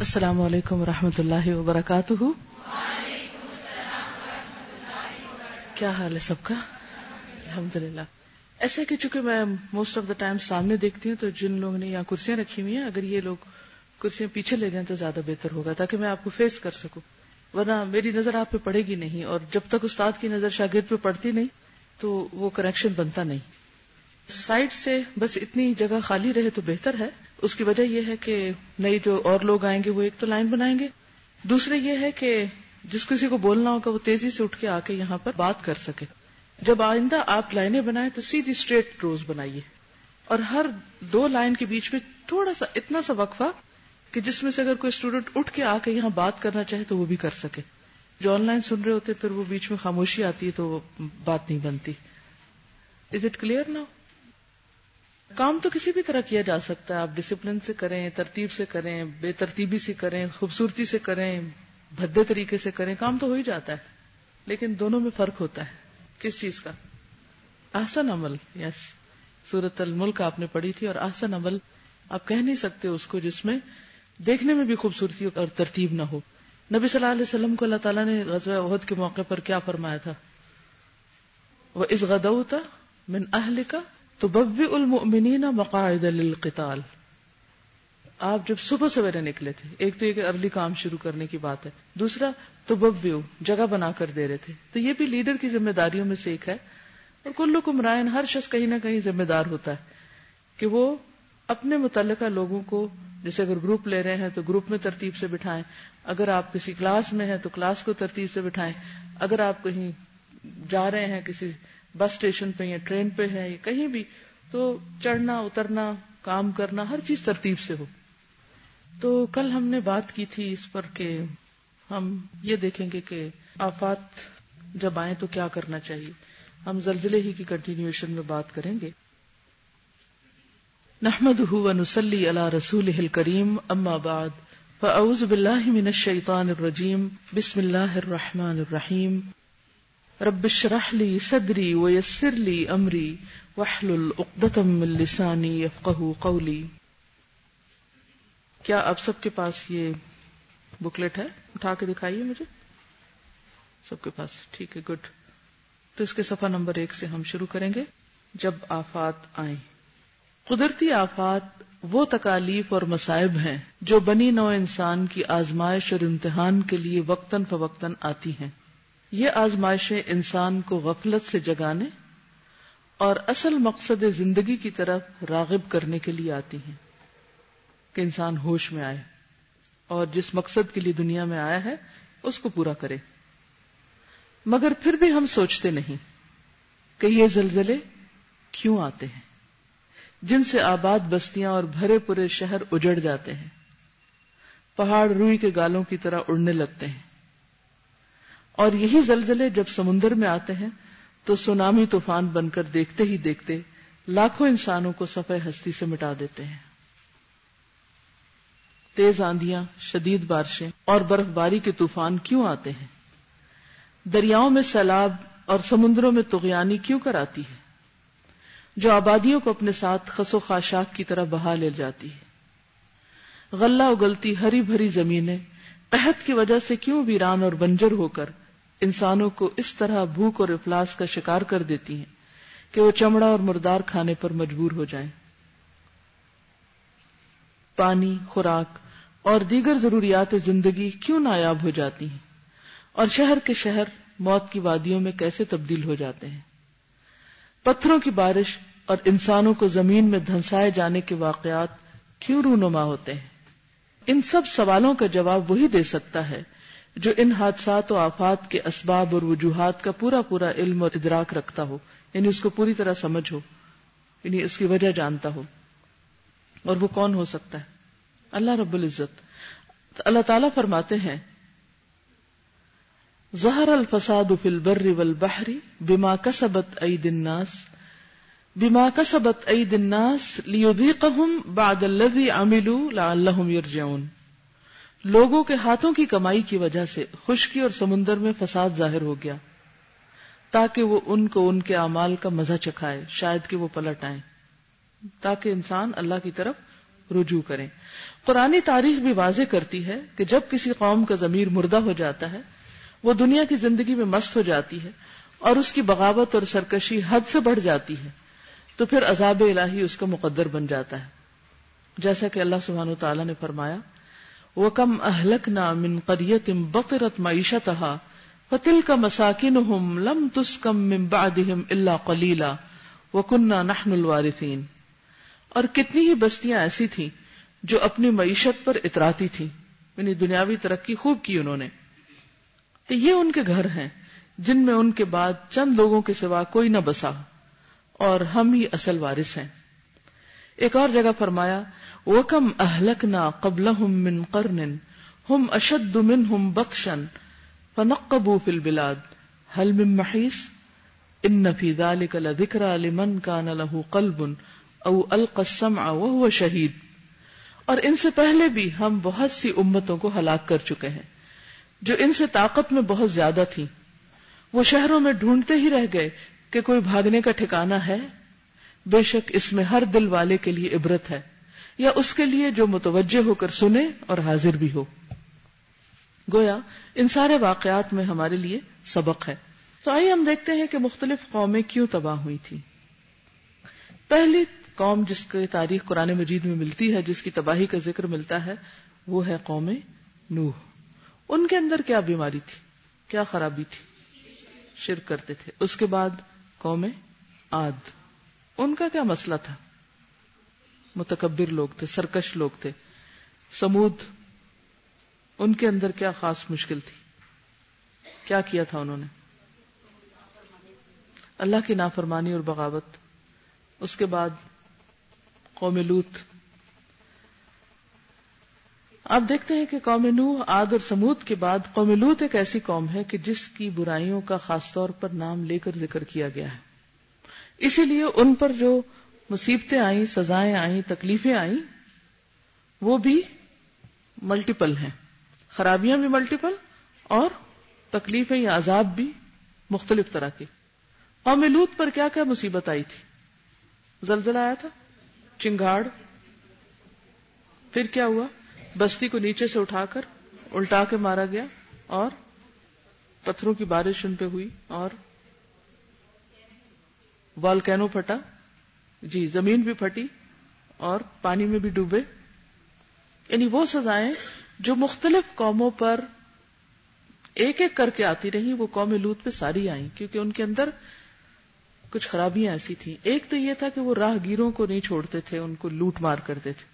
السلام علیکم ورحمۃ اللہ وبرکاتہ۔ کیا حال ہے سب کا؟ الحمد للہ ایسا کہ چونکہ میں موسٹ آف دا ٹائم سامنے دیکھتی ہوں تو جن لوگوں نے یہاں کرسیاں رکھی ہوئی ہیں، اگر یہ لوگ کرسیاں پیچھے لے جائیں تو زیادہ بہتر ہوگا تاکہ میں آپ کو فیس کر سکوں۔ ورنہ میری نظر آپ پہ پڑے گی نہیں اور جب تک استاد کی نظر شاگرد پہ پڑتی نہیں تو وہ کنیکشن بنتا نہیں۔ سائڈ سے بس اتنی جگہ خالی رہے تو بہتر ہے۔ اس کی وجہ یہ ہے کہ نئی جو اور لوگ آئیں گے وہ ایک تو لائن بنائیں گے، دوسرے یہ ہے کہ جس کسی کو بولنا ہوگا وہ تیزی سے اٹھ کے آ کے یہاں پر بات کر سکے۔ جب آئندہ آپ لائنیں بنائیں تو سیدھی اسٹریٹ روز بنائیے۔ اور ہر دو لائن کے بیچ میں تھوڑا سا اتنا سا وقفہ کہ جس میں سے اگر کوئی اسٹوڈنٹ اٹھ کے آ کے یہاں بات کرنا چاہے تو وہ بھی کر سکے۔ جو آن لائن سن رہے ہوتے پھر وہ بیچ میں خاموشی آتی ہے تو وہ بات نہیں بنتی۔ از اٹ کلیئر نا کام تو کسی بھی طرح کیا جا سکتا ہے، آپ ڈسپلن سے کریں، ترتیب سے کریں، بے ترتیبی سے کریں، خوبصورتی سے کریں، بھدے طریقے سے کریں، کام تو ہو ہی جاتا ہے، لیکن دونوں میں فرق ہوتا ہے۔ کس چیز کا؟ احسن عمل یس سورت الملک آپ نے پڑھی تھی اور احسن عمل، آپ کہہ نہیں سکتے اس کو جس میں دیکھنے میں بھی خوبصورتی اور ترتیب نہ ہو۔ نبی صلی اللہ علیہ وسلم کو اللہ تعالیٰ نے غزوہ عہد کے موقع پر کیا فرمایا تھا؟ وہ اس غدوتا من اہل کا تو بب المؤمنین مقاعد للقتال۔ آپ جب صبح سویرے نکلے تھے، ایک تو یہ ارلی کام شروع کرنے کی بات ہے، دوسرا تو بب جگہ بنا کر دے رہے تھے۔ تو یہ بھی لیڈر کی ذمہ داریوں میں سے ایک ہے۔ اور کلو کمرائن ہر شخص کہیں نہ کہیں ذمہ دار ہوتا ہے کہ وہ اپنے متعلقہ لوگوں کو، جیسے اگر گروپ لے رہے ہیں تو گروپ میں ترتیب سے بٹھائیں۔ اگر آپ کسی کلاس میں ہیں تو کلاس کو ترتیب سے بٹھائیں۔ اگر آپ کہیں جا رہے ہیں کسی بس اسٹیشن پہ یا ٹرین پہ ہے یا کہیں بھی، تو چڑھنا، اترنا، کام کرنا، ہر چیز ترتیب سے ہو۔ تو کل ہم نے بات کی تھی اس پر کہ ہم یہ دیکھیں گے کہ آفات جب آئیں تو کیا کرنا چاہیے۔ ہم زلزلے ہی کی کنٹینیوشن میں بات کریں گے۔ نحمد نسلی اللہ رسول کریم اما بعد، فاعوذ باللہ من الشیطان الرجیم، بسم اللہ الرحمن الرحیم۔ رب اشرح لي صدري ويسر لي امري واحلل عقدة من لساني يفقهوا قولي. کیا اب سب کے پاس یہ بکلیٹ ہے؟ اٹھا کے دکھائیے مجھے۔ سب کے پاس، ٹھیک ہے گڈ تو اس کے صفحہ نمبر ایک سے ہم شروع کریں گے، جب آفات آئیں۔ قدرتی آفات وہ تکالیف اور مصائب ہیں جو بنی نو انسان کی آزمائش اور امتحان کے لیے وقتاً فوقتاً آتی ہیں۔ یہ آزمائشیں انسان کو غفلت سے جگانے اور اصل مقصد زندگی کی طرف راغب کرنے کے لیے آتی ہیں کہ انسان ہوش میں آئے اور جس مقصد کے لیے دنیا میں آیا ہے، اس کو پورا کرے۔ مگر پھر بھی ہم سوچتے نہیں کہ یہ زلزلے کیوں آتے ہیں۔ جن سے آباد بستیاں اور بھرے پورے شہر اجڑ جاتے ہیں۔ پہاڑ روئی کے گالوں کی طرح اڑنے لگتے ہیں۔ اور یہی زلزلے جب سمندر میں آتے ہیں تو سونامی طوفان بن کر دیکھتے ہی دیکھتے لاکھوں انسانوں کو سفے ہستی سے مٹا دیتے ہیں۔ تیز آندیاں، شدید بارشیں اور برف باری کے طوفان کیوں آتے ہیں؟ دریاؤں میں سیلاب اور سمندروں میں تغیانی کیوں کر آتی ہے؟ جو آبادیوں کو اپنے ساتھ خس و خاشاک کی طرح بہا لے جاتی ہے۔ غلہ اگلتی ہری بھری زمینیں قحط کی وجہ سے کیوں ویران اور بنجر ہو کر انسانوں کو اس طرح بھوک اور افلاس کا شکار کر دیتی ہیں کہ وہ چمڑا اور مردار کھانے پر مجبور ہو جائیں۔ پانی، خوراک اور دیگر ضروریات زندگی کیوں نایاب ہو جاتی ہیں؟ اور شہر کے شہر موت کی وادیوں میں کیسے تبدیل ہو جاتے ہیں؟ پتھروں کی بارش اور انسانوں کو زمین میں دھنسائے جانے کے واقعات کیوں رونما ہوتے ہیں؟ ان سب سوالوں کا جواب وہی دے سکتا ہے جو ان حادثات و آفات کے اسباب اور وجوہات کا پورا پورا علم اور ادراک رکھتا ہو یعنی اس کو پوری طرح سمجھ ہو یعنی اس کی وجہ جانتا ہو، اور وہ کون ہو سکتا ہے؟ اللہ رب العزت۔ اللہ تعالی فرماتے ہیں، ظہر الفساد فی البر والبحر بما کسبت عید الناس، بما کسبت عید الناس لیذیقہم بعد الذی عملوا لعلہم یرجعون۔ لوگوں کے ہاتھوں کی کمائی کی وجہ سے خشکی اور سمندر میں فساد ظاہر ہو گیا تاکہ وہ ان کو ان کے اعمال کا مزہ چکھائے، شاید کہ وہ پلٹ آئیں۔ تاکہ انسان اللہ کی طرف رجوع کریں قرآن تاریخ بھی واضح کرتی ہے کہ جب کسی قوم کا ضمیر مردہ ہو جاتا ہے، وہ دنیا کی زندگی میں مست ہو جاتی ہے اور اس کی بغاوت اور سرکشی حد سے بڑھ جاتی ہے، تو پھر عذاب الہی اس کا مقدر بن جاتا ہے۔ جیسا کہ اللہ سبحانہ تعالیٰ نے فرمایا وہ کم اہلک نا من قریت بقرت معیشت فتل کا مساکن لم تسکم بعدہم اللہ کلیلا وہ کنہ نحن الوارثین اور کتنی ہی بستیاں ایسی تھیں جو اپنی معیشت پر اتراتی تھیں۔ یعنی دنیاوی ترقی خوب کی انہوں نے۔ تو یہ ان کے گھر ہیں جن میں ان کے بعد چند لوگوں کے سوا کوئی نہ بسا اور ہم ہی اصل وارث ہیں۔ ایک اور جگہ فرمایا وہ کم اہلک نہ قبل من قرن ہم اشد من ہم بخشن فنقبو فی البلاد حل من محیث ان نفی ذالک لذکر لمن کان له قلب او القى اور ان سے پہلے بھی ہم بہت سی امتوں کو ہلاک کر چکے ہیں جو ان سے طاقت میں بہت زیادہ تھی وہ شہروں میں ڈھونڈتے ہی رہ گئے کہ کوئی بھاگنے کا ٹھکانہ ہے۔ بے شک اس میں ہر دل والے کے لیے عبرت ہے۔ یا اس کے لیے جو متوجہ ہو کر سنے اور حاضر بھی ہو۔ گویا، ان سارے واقعات میں ہمارے لیے سبق ہے۔ تو آئیے ہم دیکھتے ہیں کہ مختلف قومیں کیوں تباہ ہوئی تھی پہلی قوم جس کی تاریخ قرآن مجید میں ملتی ہے، جس کی تباہی کا ذکر ملتا ہے، وہ ہے قوم نوح۔ ان کے اندر کیا بیماری تھی؟ کیا خرابی تھی؟ شرک کرتے تھے۔ اس کے بعد قوم آد ان کا کیا مسئلہ تھا؟ متکبر لوگ تھے، سرکش لوگ تھے۔ سمود، ان کے اندر کیا خاص مشکل تھی؟ کیا کیا تھا انہوں نے؟ اللہ کی نافرمانی اور بغاوت۔ اس کے بعد قوم لوت۔ آپ دیکھتے ہیں کہ قوم نوح، آد اور سمود کے بعد قوم لوت ایک ایسی قوم ہے کہ جس کی برائیوں کا خاص طور پر نام لے کر ذکر کیا گیا ہے۔ اسی لیے ان پر جو مصیبتیں آئیں، سزائیں آئیں، تکلیفیں آئیں، وہ بھی ملٹیپل ہیں۔ خرابیاں بھی ملٹیپل اور تکلیفیں یا عذاب بھی مختلف طرح کے۔ قوم لوت پر کیا کیا مصیبت آئی تھی؟ زلزلہ آیا تھا، چنگاڑ۔ پھر کیا ہوا؟ بستی کو نیچے سے اٹھا کر الٹا کے مارا گیا اور پتھروں کی بارش ان پہ ہوئی اور والکینو پھٹا۔ جی زمین بھی پھٹی اور پانی میں بھی ڈوبے۔ یعنی وہ سزائیں جو مختلف قوموں پر ایک ایک کر کے آتی رہی وہ قوم لوت پہ ساری آئیں، کیونکہ ان کے اندر کچھ خرابیاں ایسی تھیں۔ ایک تو یہ تھا کہ وہ راہ گیروں کو نہیں چھوڑتے تھے، ان کو لوٹ مار کرتے تھے۔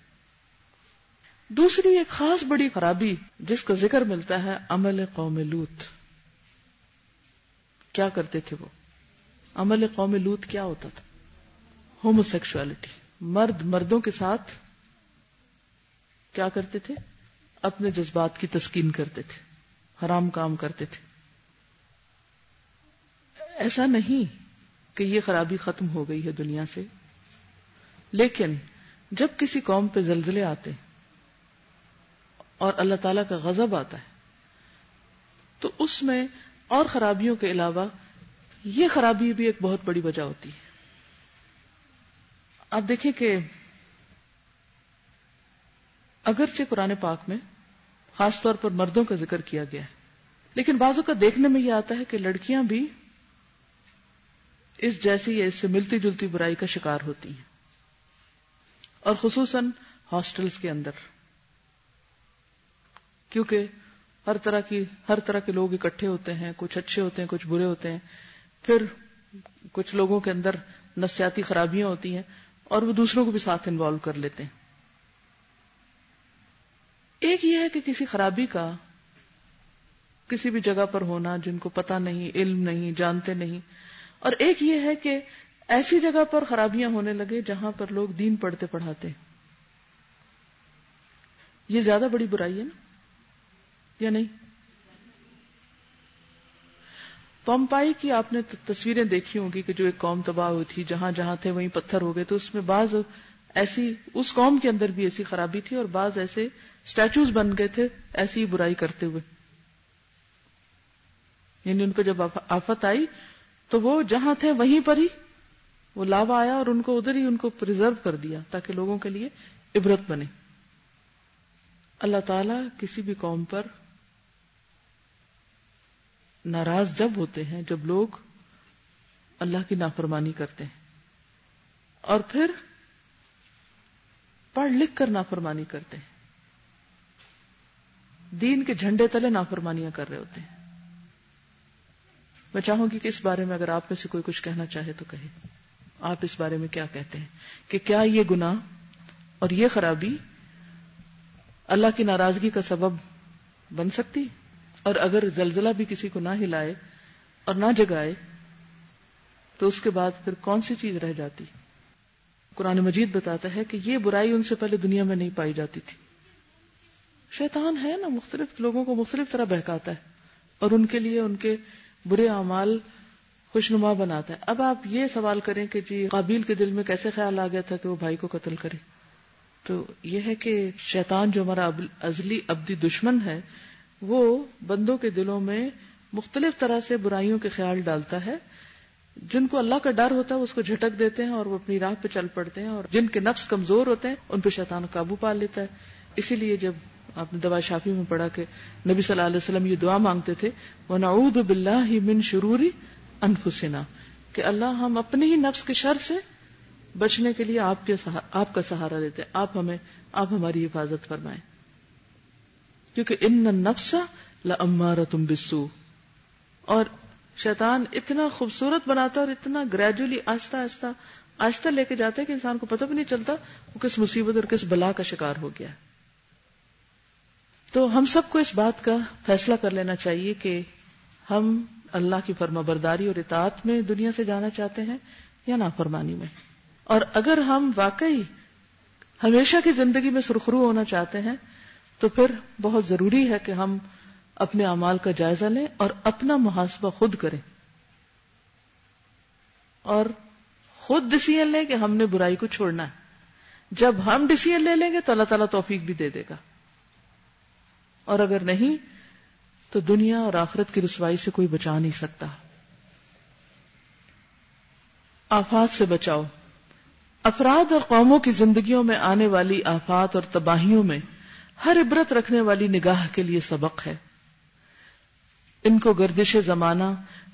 دوسری ایک خاص بڑی خرابی جس کا ذکر ملتا ہے، عمل قوم لوت۔ کیا کرتے تھے وہ؟ عمل قوم لوت کیا ہوتا تھا؟ ہومو سیکشوالٹی مرد مردوں کے ساتھ کیا کرتے تھے؟ اپنے جذبات کی تسکین کرتے تھے، حرام کام کرتے تھے۔ ایسا نہیں کہ یہ خرابی ختم ہو گئی ہے دنیا سے۔ لیکن جب کسی قوم پہ زلزلے آتے اور اللہ تعالی کا غضب آتا ہے، تو اس میں اور خرابیوں کے علاوہ یہ خرابی بھی ایک بہت بڑی وجہ ہوتی ہے۔ آپ دیکھیں کہ اگرچہ قرآن پاک میں خاص طور پر مردوں کا ذکر کیا گیا ہے، لیکن بازو کا دیکھنے میں یہ آتا ہے کہ لڑکیاں بھی اس جیسی یا اس سے ملتی جلتی برائی کا شکار ہوتی ہیں، اور خصوصاً ہاسٹلس کے اندر، کیونکہ ہر طرح کی، ہر طرح کے لوگ اکٹھے ہوتے ہیں، کچھ اچھے ہوتے ہیں، کچھ برے ہوتے ہیں، پھر کچھ لوگوں کے اندر نفسیاتی خرابیاں ہوتی ہیں اور وہ دوسروں کو بھی ساتھ انوالو کر لیتے ہیں۔ ایک یہ ہے کہ کسی خرابی کا کسی بھی جگہ پر ہونا جن کو پتا نہیں، علم نہیں، جانتے نہیں۔ اور ایک یہ ہے کہ ایسی جگہ پر خرابیاں ہونے لگے جہاں پر لوگ دین پڑھتے پڑھاتے یہ زیادہ بڑی برائی ہے نا؟ یا نہیں؟ پمپائی کی آپ نے تصویریں دیکھی ہوں گی کہ جو ایک قوم تباہ ہوئی تھی، جہاں جہاں تھے وہیں پتھر ہو گئے تو اس میں بعض ایسی، اس قوم کے اندر بھی ایسی خرابی تھی اور بعض ایسے اسٹیچوز بن گئے تھے ایسی برائی کرتے ہوئے۔ یعنی ان پہ جب آفت آئی تو وہ جہاں تھے وہیں پر ہی وہ لاوا آیا اور ان کو ادھر ہی ان کو پرزرو کر دیا تاکہ لوگوں کے لیے عبرت بنے۔ اللہ تعالی کسی بھی قوم پر ناراض جب ہوتے ہیں، جب لوگ اللہ کی نافرمانی کرتے ہیں۔ اور پھر پڑھ لکھ کر نافرمانی کرتے ہیں۔ دین کے جھنڈے تلے نافرمانیاں کر رہے ہوتے ہیں۔ میں چاہوں گی کہ اس بارے میں اگر آپ میں سے کوئی کچھ کہنا چاہے تو کہے۔ آپ اس بارے میں کیا کہتے ہیں؟ کہ کیا یہ گناہ اور یہ خرابی اللہ کی ناراضگی کا سبب بن سکتی؟ اور اگر زلزلہ بھی کسی کو نہ ہلائے اور نہ جگائے، تو اس کے بعد پھر کون سی چیز رہ جاتی؟ قرآن مجید بتاتا ہے کہ یہ برائی ان سے پہلے دنیا میں نہیں پائی جاتی تھی۔ شیطان ہے نا، مختلف لوگوں کو مختلف طرح بہکاتا ہے اور ان کے لیے ان کے برے اعمال خوشنما بناتا ہے۔ اب آپ یہ سوال کریں کہ جی قابیل کے دل میں کیسے خیال آ گیا تھا کہ وہ بھائی کو قتل کرے؟ تو یہ ہے کہ شیطان جو ہمارا ازلی ابدی دشمن ہے وہ بندوں کے دلوں میں مختلف طرح سے برائیوں کے خیال ڈالتا ہے۔ جن کو اللہ کا ڈر ہوتا ہے اس کو جھٹک دیتے ہیں اور وہ اپنی راہ پہ چل پڑتے ہیں اور جن کے نفس کمزور ہوتے ہیں، ان پہ شیطان قابو پا لیتا ہے۔ اسی لیے جب آپ نے دوا شافی میں پڑھا کہ نبی صلی اللہ علیہ وسلم یہ دعا مانگتے تھے وہ نعود بلّہ من شروری انفسنا کہ اللہ ہم اپنے ہی نفس کے شر سے بچنے کے لیے آپ کے آپ کا سہارا لیتے آپ ہمیں، آپ ہماری حفاظت فرمائیں۔ کیونکہ ان نفسا لمارا تم بسو اور شیطان اتنا خوبصورت بناتا اور اتنا گریجولی آہستہ آہستہ آہستہ لے کے جاتا ہے کہ انسان کو پتہ بھی نہیں چلتا وہ کس مصیبت اور کس بلا کا شکار ہو گیا تو ہم سب کو اس بات کا فیصلہ کر لینا چاہیے کہ ہم اللہ کی فرما برداری اور اطاعت میں دنیا سے جانا چاہتے ہیں یا نافرمانی میں۔ اور اگر ہم واقعی ہمیشہ کی زندگی میں سرخرو ہونا چاہتے ہیں تو پھر بہت ضروری ہے کہ ہم اپنے اعمال کا جائزہ لیں اور اپنا محاسبہ خود کریں۔ اور خود ڈسیزن لیں کہ ہم نے برائی کو چھوڑنا ہے۔ جب ہم ڈسیزن لے لیں گے تو اللہ تعالیٰ توفیق بھی دے دے گا۔ اور اگر نہیں، تو دنیا اور آخرت کی رسوائی سے کوئی بچا نہیں سکتا۔ آفات سے بچاؤ۔ افراد اور قوموں کی زندگیوں میں آنے والی آفات اور تباہیوں میں ہر عبرت رکھنے والی نگاہ کے لیے سبق ہے۔ ان کو گردش زمانہ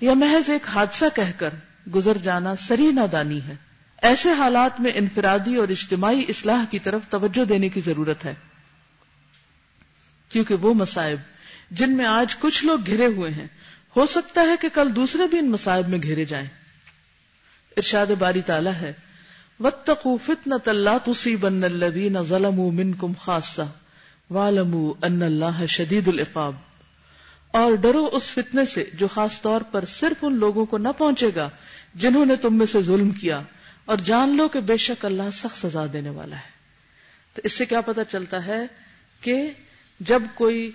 یا محض ایک حادثہ کہہ کر گزر جانا سری نادانی ہے۔ ایسے حالات میں انفرادی اور اجتماعی اصلاح کی طرف توجہ دینے کی ضرورت ہے۔ کیونکہ وہ مسائب جن میں آج کچھ لوگ گھرے ہوئے ہیں، ہو سکتا ہے کہ کل دوسرے بھی ان مسائب میں گھیرے جائیں۔ ارشاد باری تعالی ہے، وَاتَّقُوا فِتْنَةَ لَا تُصِيبَنَّ الَّذِينَ ظَلَمُوا مِنْكُمْ خَاصَّةً۔ وَعْلَمُوا أَنَّ اللَّهَ شَدِيدُ الْعِقَابِ۔ اور ڈرو اس فتنے سے جو خاص طور پر صرف ان لوگوں کو نہ پہنچے گا جنہوں نے تم میں سے ظلم کیا اور جان لو کہ بے شک اللہ سخت سزا دینے والا ہے۔ تو اس سے کیا پتا چلتا ہے کہ جب کوئی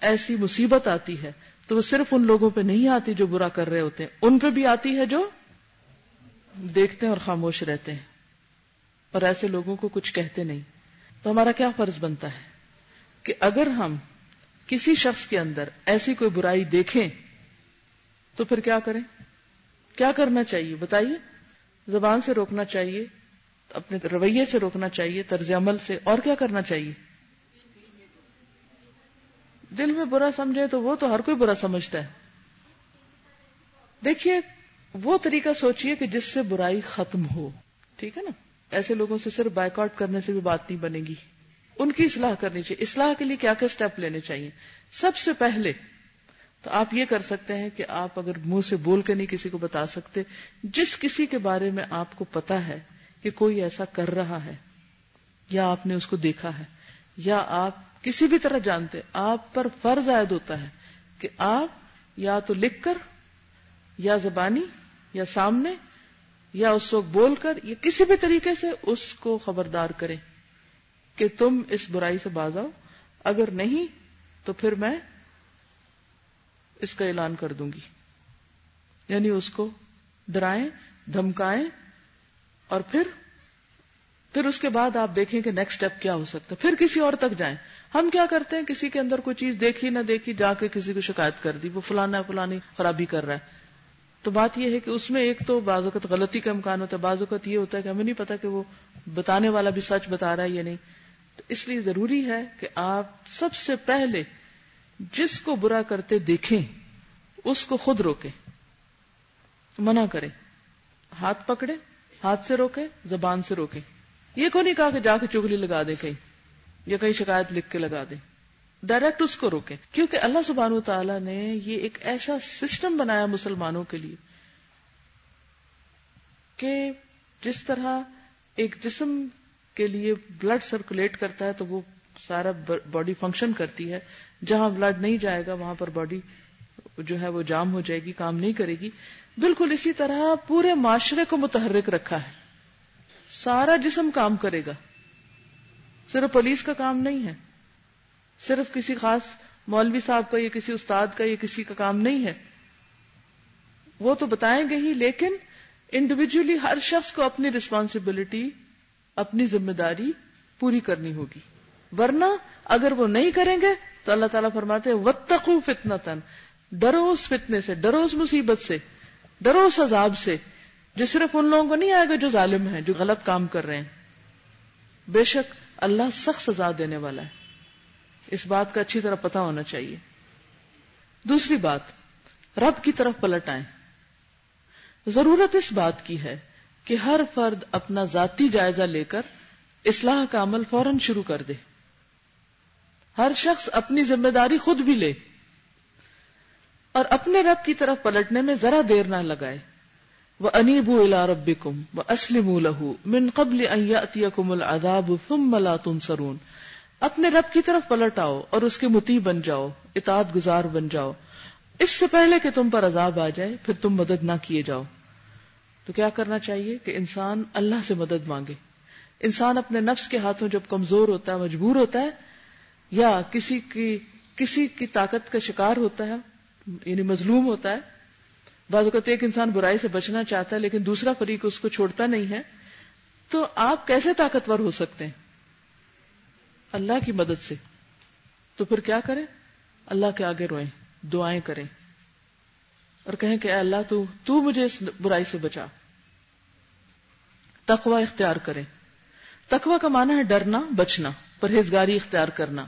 ایسی مصیبت آتی ہے تو وہ صرف ان لوگوں پہ نہیں آتی جو برا کر رہے ہوتے ہیں۔ ان پہ بھی آتی ہے جو دیکھتے ہیں اور خاموش رہتے ہیں۔ اور ایسے لوگوں کو کچھ کہتے نہیں۔ تو ہمارا کیا فرض بنتا ہے کہ اگر ہم کسی شخص کے اندر ایسی کوئی برائی دیکھیں تو پھر کیا کریں؟ کیا کرنا چاہیے؟ بتائیے۔ زبان سے روکنا چاہیے، اپنے رویے سے روکنا چاہیے، طرز عمل سے، اور کیا کرنا چاہیے؟ دل میں برا سمجھے تو وہ تو ہر کوئی برا سمجھتا ہے۔ دیکھیے، وہ طریقہ سوچیے کہ جس سے برائی ختم ہو۔ ٹھیک ہے نا؟ ایسے لوگوں سے صرف بائک آؤٹ کرنے سے بھی بات نہیں بنے گی۔ ان کی اصلاح کرنی چاہیے۔ اصلاح کے لیے کیا کیا اسٹیپ لینے چاہیے؟ سب سے پہلے تو آپ یہ کر سکتے ہیں کہ آپ اگر منہ سے بول کے نہیں کسی کو بتا سکتے، جس کسی کے بارے میں آپ کو پتا ہے کہ کوئی ایسا کر رہا ہے، یا آپ نے اس کو دیکھا ہے، یا آپ کسی بھی طرح جانتے، آپ پر فرض عائد ہوتا ہے کہ آپ یا تو لکھ کر، یا زبانی یا سامنے یا اس وقت بول کر یا کسی بھی طریقے سے اس کو خبردار کریں کہ تم اس برائی سے باز آؤ۔ اگر نہیں تو پھر میں اس کا اعلان کر دوں گی۔ یعنی اس کو ڈرائیں، دھمکائیں اور پھر پھر اس کے بعد آپ دیکھیں کہ نیکسٹ اسٹیپ کیا ہو سکتا ہے۔ پھر کسی اور تک جائیں۔ ہم کیا کرتے ہیں؟ کسی کے اندر کوئی چیز دیکھی نہ دیکھی، جا کے کسی کو شکایت کر دی، وہ فلانا فلانی خرابی کر رہا ہے۔ تو بات یہ ہے کہ اس میں ایک تو بعض اوقات غلطی کا امکان ہوتا ہے، بعض اوقات یہ ہوتا ہے کہ ہمیں نہیں پتا کہ وہ بتانے والا بھی سچ بتا رہا ہے یا نہیں۔ تو اس لیے ضروری ہے کہ آپ سب سے پہلے جس کو برا کرتے دیکھیں، اس کو خود روکے منع کرے ہاتھ پکڑے ہاتھ سے روکے زبان سے روکے یہ کو نہیں کہا کہ جا کے چگلی لگا دے کہیں، یا کہیں شکایت لکھ کے لگا دے ڈائریکٹ اس کو روکے کیونکہ اللہ سبحان و تعالیٰ نے یہ ایک ایسا سسٹم بنایا مسلمانوں کے لیے کہ جس طرح ایک جسم کے لیے بلڈ سرکولیٹ کرتا ہے تو وہ سارا باڈی فنکشن کرتی ہے۔ جہاں بلڈ نہیں جائے گا، وہاں پر باڈی جو ہے وہ جام ہو جائے گی، کام نہیں کرے گی۔ بالکل اسی طرح پورے معاشرے کو متحرک رکھا ہے۔ سارا جسم کام کرے گا۔ صرف پولیس کا کام نہیں ہے۔ صرف کسی خاص مولوی صاحب کا یا کسی استاد کا یا کسی کا کام نہیں ہے۔ وہ تو بتائیں گے ہی، لیکن انڈیویجلی ہر شخص کو اپنی ریسپانسبلٹی اپنی ذمہ داری پوری کرنی ہوگی۔ ورنہ اگر وہ نہیں کریں گے تو اللہ تعالیٰ فرماتے وتقو فتنا تن ڈرو اس فتنے سے، ڈرو اس مصیبت سے، ڈرو اس عذاب سے، جو صرف ان لوگوں کو نہیں آئے گا جو ظالم ہیں، جو غلط کام کر رہے ہیں۔ بے شک اللہ سخت سزا دینے والا ہے۔ اس بات کا اچھی طرح پتا ہونا چاہیے۔ دوسری بات، رب کی طرف پلٹ آئیں۔ ضرورت اس بات کی ہے کہ ہر فرد اپنا ذاتی جائزہ لے کر اصلاح کا عمل فوراً شروع کر دے۔ ہر شخص اپنی ذمہ داری خود بھی لے۔ اور اپنے رب کی طرف پلٹنے میں ذرا دیر نہ لگائے۔ وہ انیبو الا رب کم وہ اسلم لہو من قبل کم العذاب ثم لا تنصرون۔ اپنے رب کی طرف پلٹ آؤ اور اس کے متی بن جاؤ، اطاعت گزار بن جاؤ۔ اس سے پہلے کہ تم پر عذاب آ جائے، پھر تم مدد نہ کیے جاؤ۔ تو کیا کرنا چاہیے کہ انسان اللہ سے مدد مانگے۔ انسان اپنے نفس کے ہاتھوں جب کمزور ہوتا ہے، مجبور ہوتا ہے، یا کسی کی کسی کی طاقت کا شکار ہوتا ہے یعنی مظلوم ہوتا ہے۔ بعض اوقات ایک انسان برائی سے بچنا چاہتا ہے، لیکن دوسرا فریق اس کو چھوڑتا نہیں ہے۔ تو آپ کیسے طاقتور ہو سکتے ہیں؟ اللہ کی مدد سے۔ تو پھر کیا کریں؟ اللہ کے آگے روئیں، دعائیں کریں۔ اور کہیں کہ اے اللہ، تو تو مجھے اس برائی سے بچا۔ تقوی اختیار کرے تقوی کا معنی ہے ڈرنا، بچنا، پرہیزگاری اختیار کرنا۔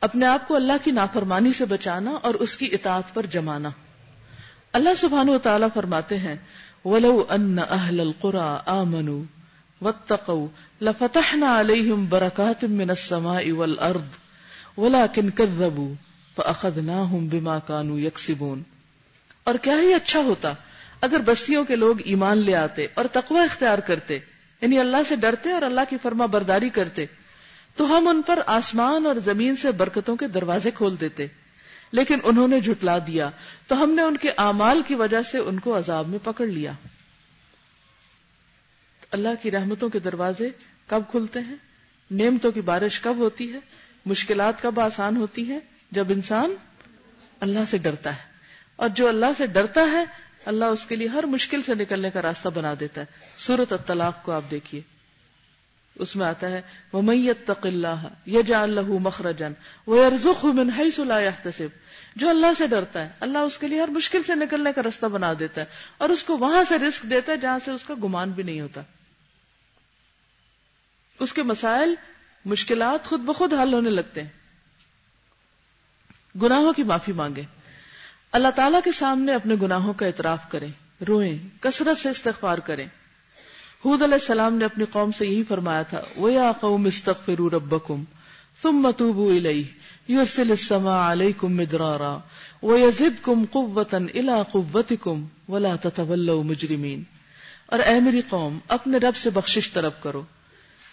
اپنے آپ کو اللہ کی نافرمانی سے بچانا اور اس کی اطاعت پر جمانا۔ اللہ سبحان و تعالیٰ فرماتے ہیں، ولو ان اہل القرا آمنو واتقوا لفتحنا علیہم برکات من السماء والارض ولكن كذبوا فاخذناهم بما كانوا يكسبون۔ اور کیا ہی اچھا ہوتا اگر بستیوں کے لوگ ایمان لے آتے اور تقوی اختیار کرتے یعنی اللہ سے ڈرتے اور اللہ کی فرما برداری کرتے، تو ہم ان پر آسمان اور زمین سے برکتوں کے دروازے کھول دیتے۔ لیکن انہوں نے جھٹلا دیا، تو ہم نے ان کے اعمال کی وجہ سے ان کو عذاب میں پکڑ لیا۔ اللہ کی رحمتوں کے دروازے کب کھلتے ہیں؟ نعمتوں کی بارش کب ہوتی ہے؟ مشکلات کب آسان ہوتی ہیں؟ جب انسان اللہ سے ڈرتا ہے۔ اور جو اللہ سے ڈرتا ہے، اللہ اس کے لیے ہر مشکل سے نکلنے کا راستہ بنا دیتا ہے۔ سورت الطلاق کو آپ دیکھیے۔ اس میں آتا ہے وہ میت تق اللہ یہ جا اللہ مخرجن وہ جو اللہ سے ڈرتا ہے، اللہ اس کے لیے ہر مشکل سے نکلنے کا راستہ بنا دیتا ہے۔ اور اس کو وہاں سے رسک دیتا ہے جہاں سے اس کا گمان بھی نہیں ہوتا۔ اس کے مسائل مشکلات خود بخود حل ہونے لگتے ہیں۔ گناہوں کی معافی مانگے اللہ تعالیٰ کے سامنے اپنے گناہوں کا اعتراف کریں۔ روئیں۔ کثرت سے استغفار کریں۔ حود علیہ السلام نے اپنی قوم سے یہی فرمایا تھا، وَيَا قَوْمِ اسْتَغْفِرُوا رَبَّكُمْ ثُمَّ تُوبُوا إِلَيْهِ يُرْسِلِ السَّمَاءَ عَلَيْكُمْ مِدْرَارًا وَيَزِدْكُمْ قُوَّةً إِلَىٰ قُوَّتِكُمْ وَلَا تَتَوَلَّوْا مُجْرِمِينَ۔ اور اے میری قوم، اپنے رب سے بخشش طلب کرو۔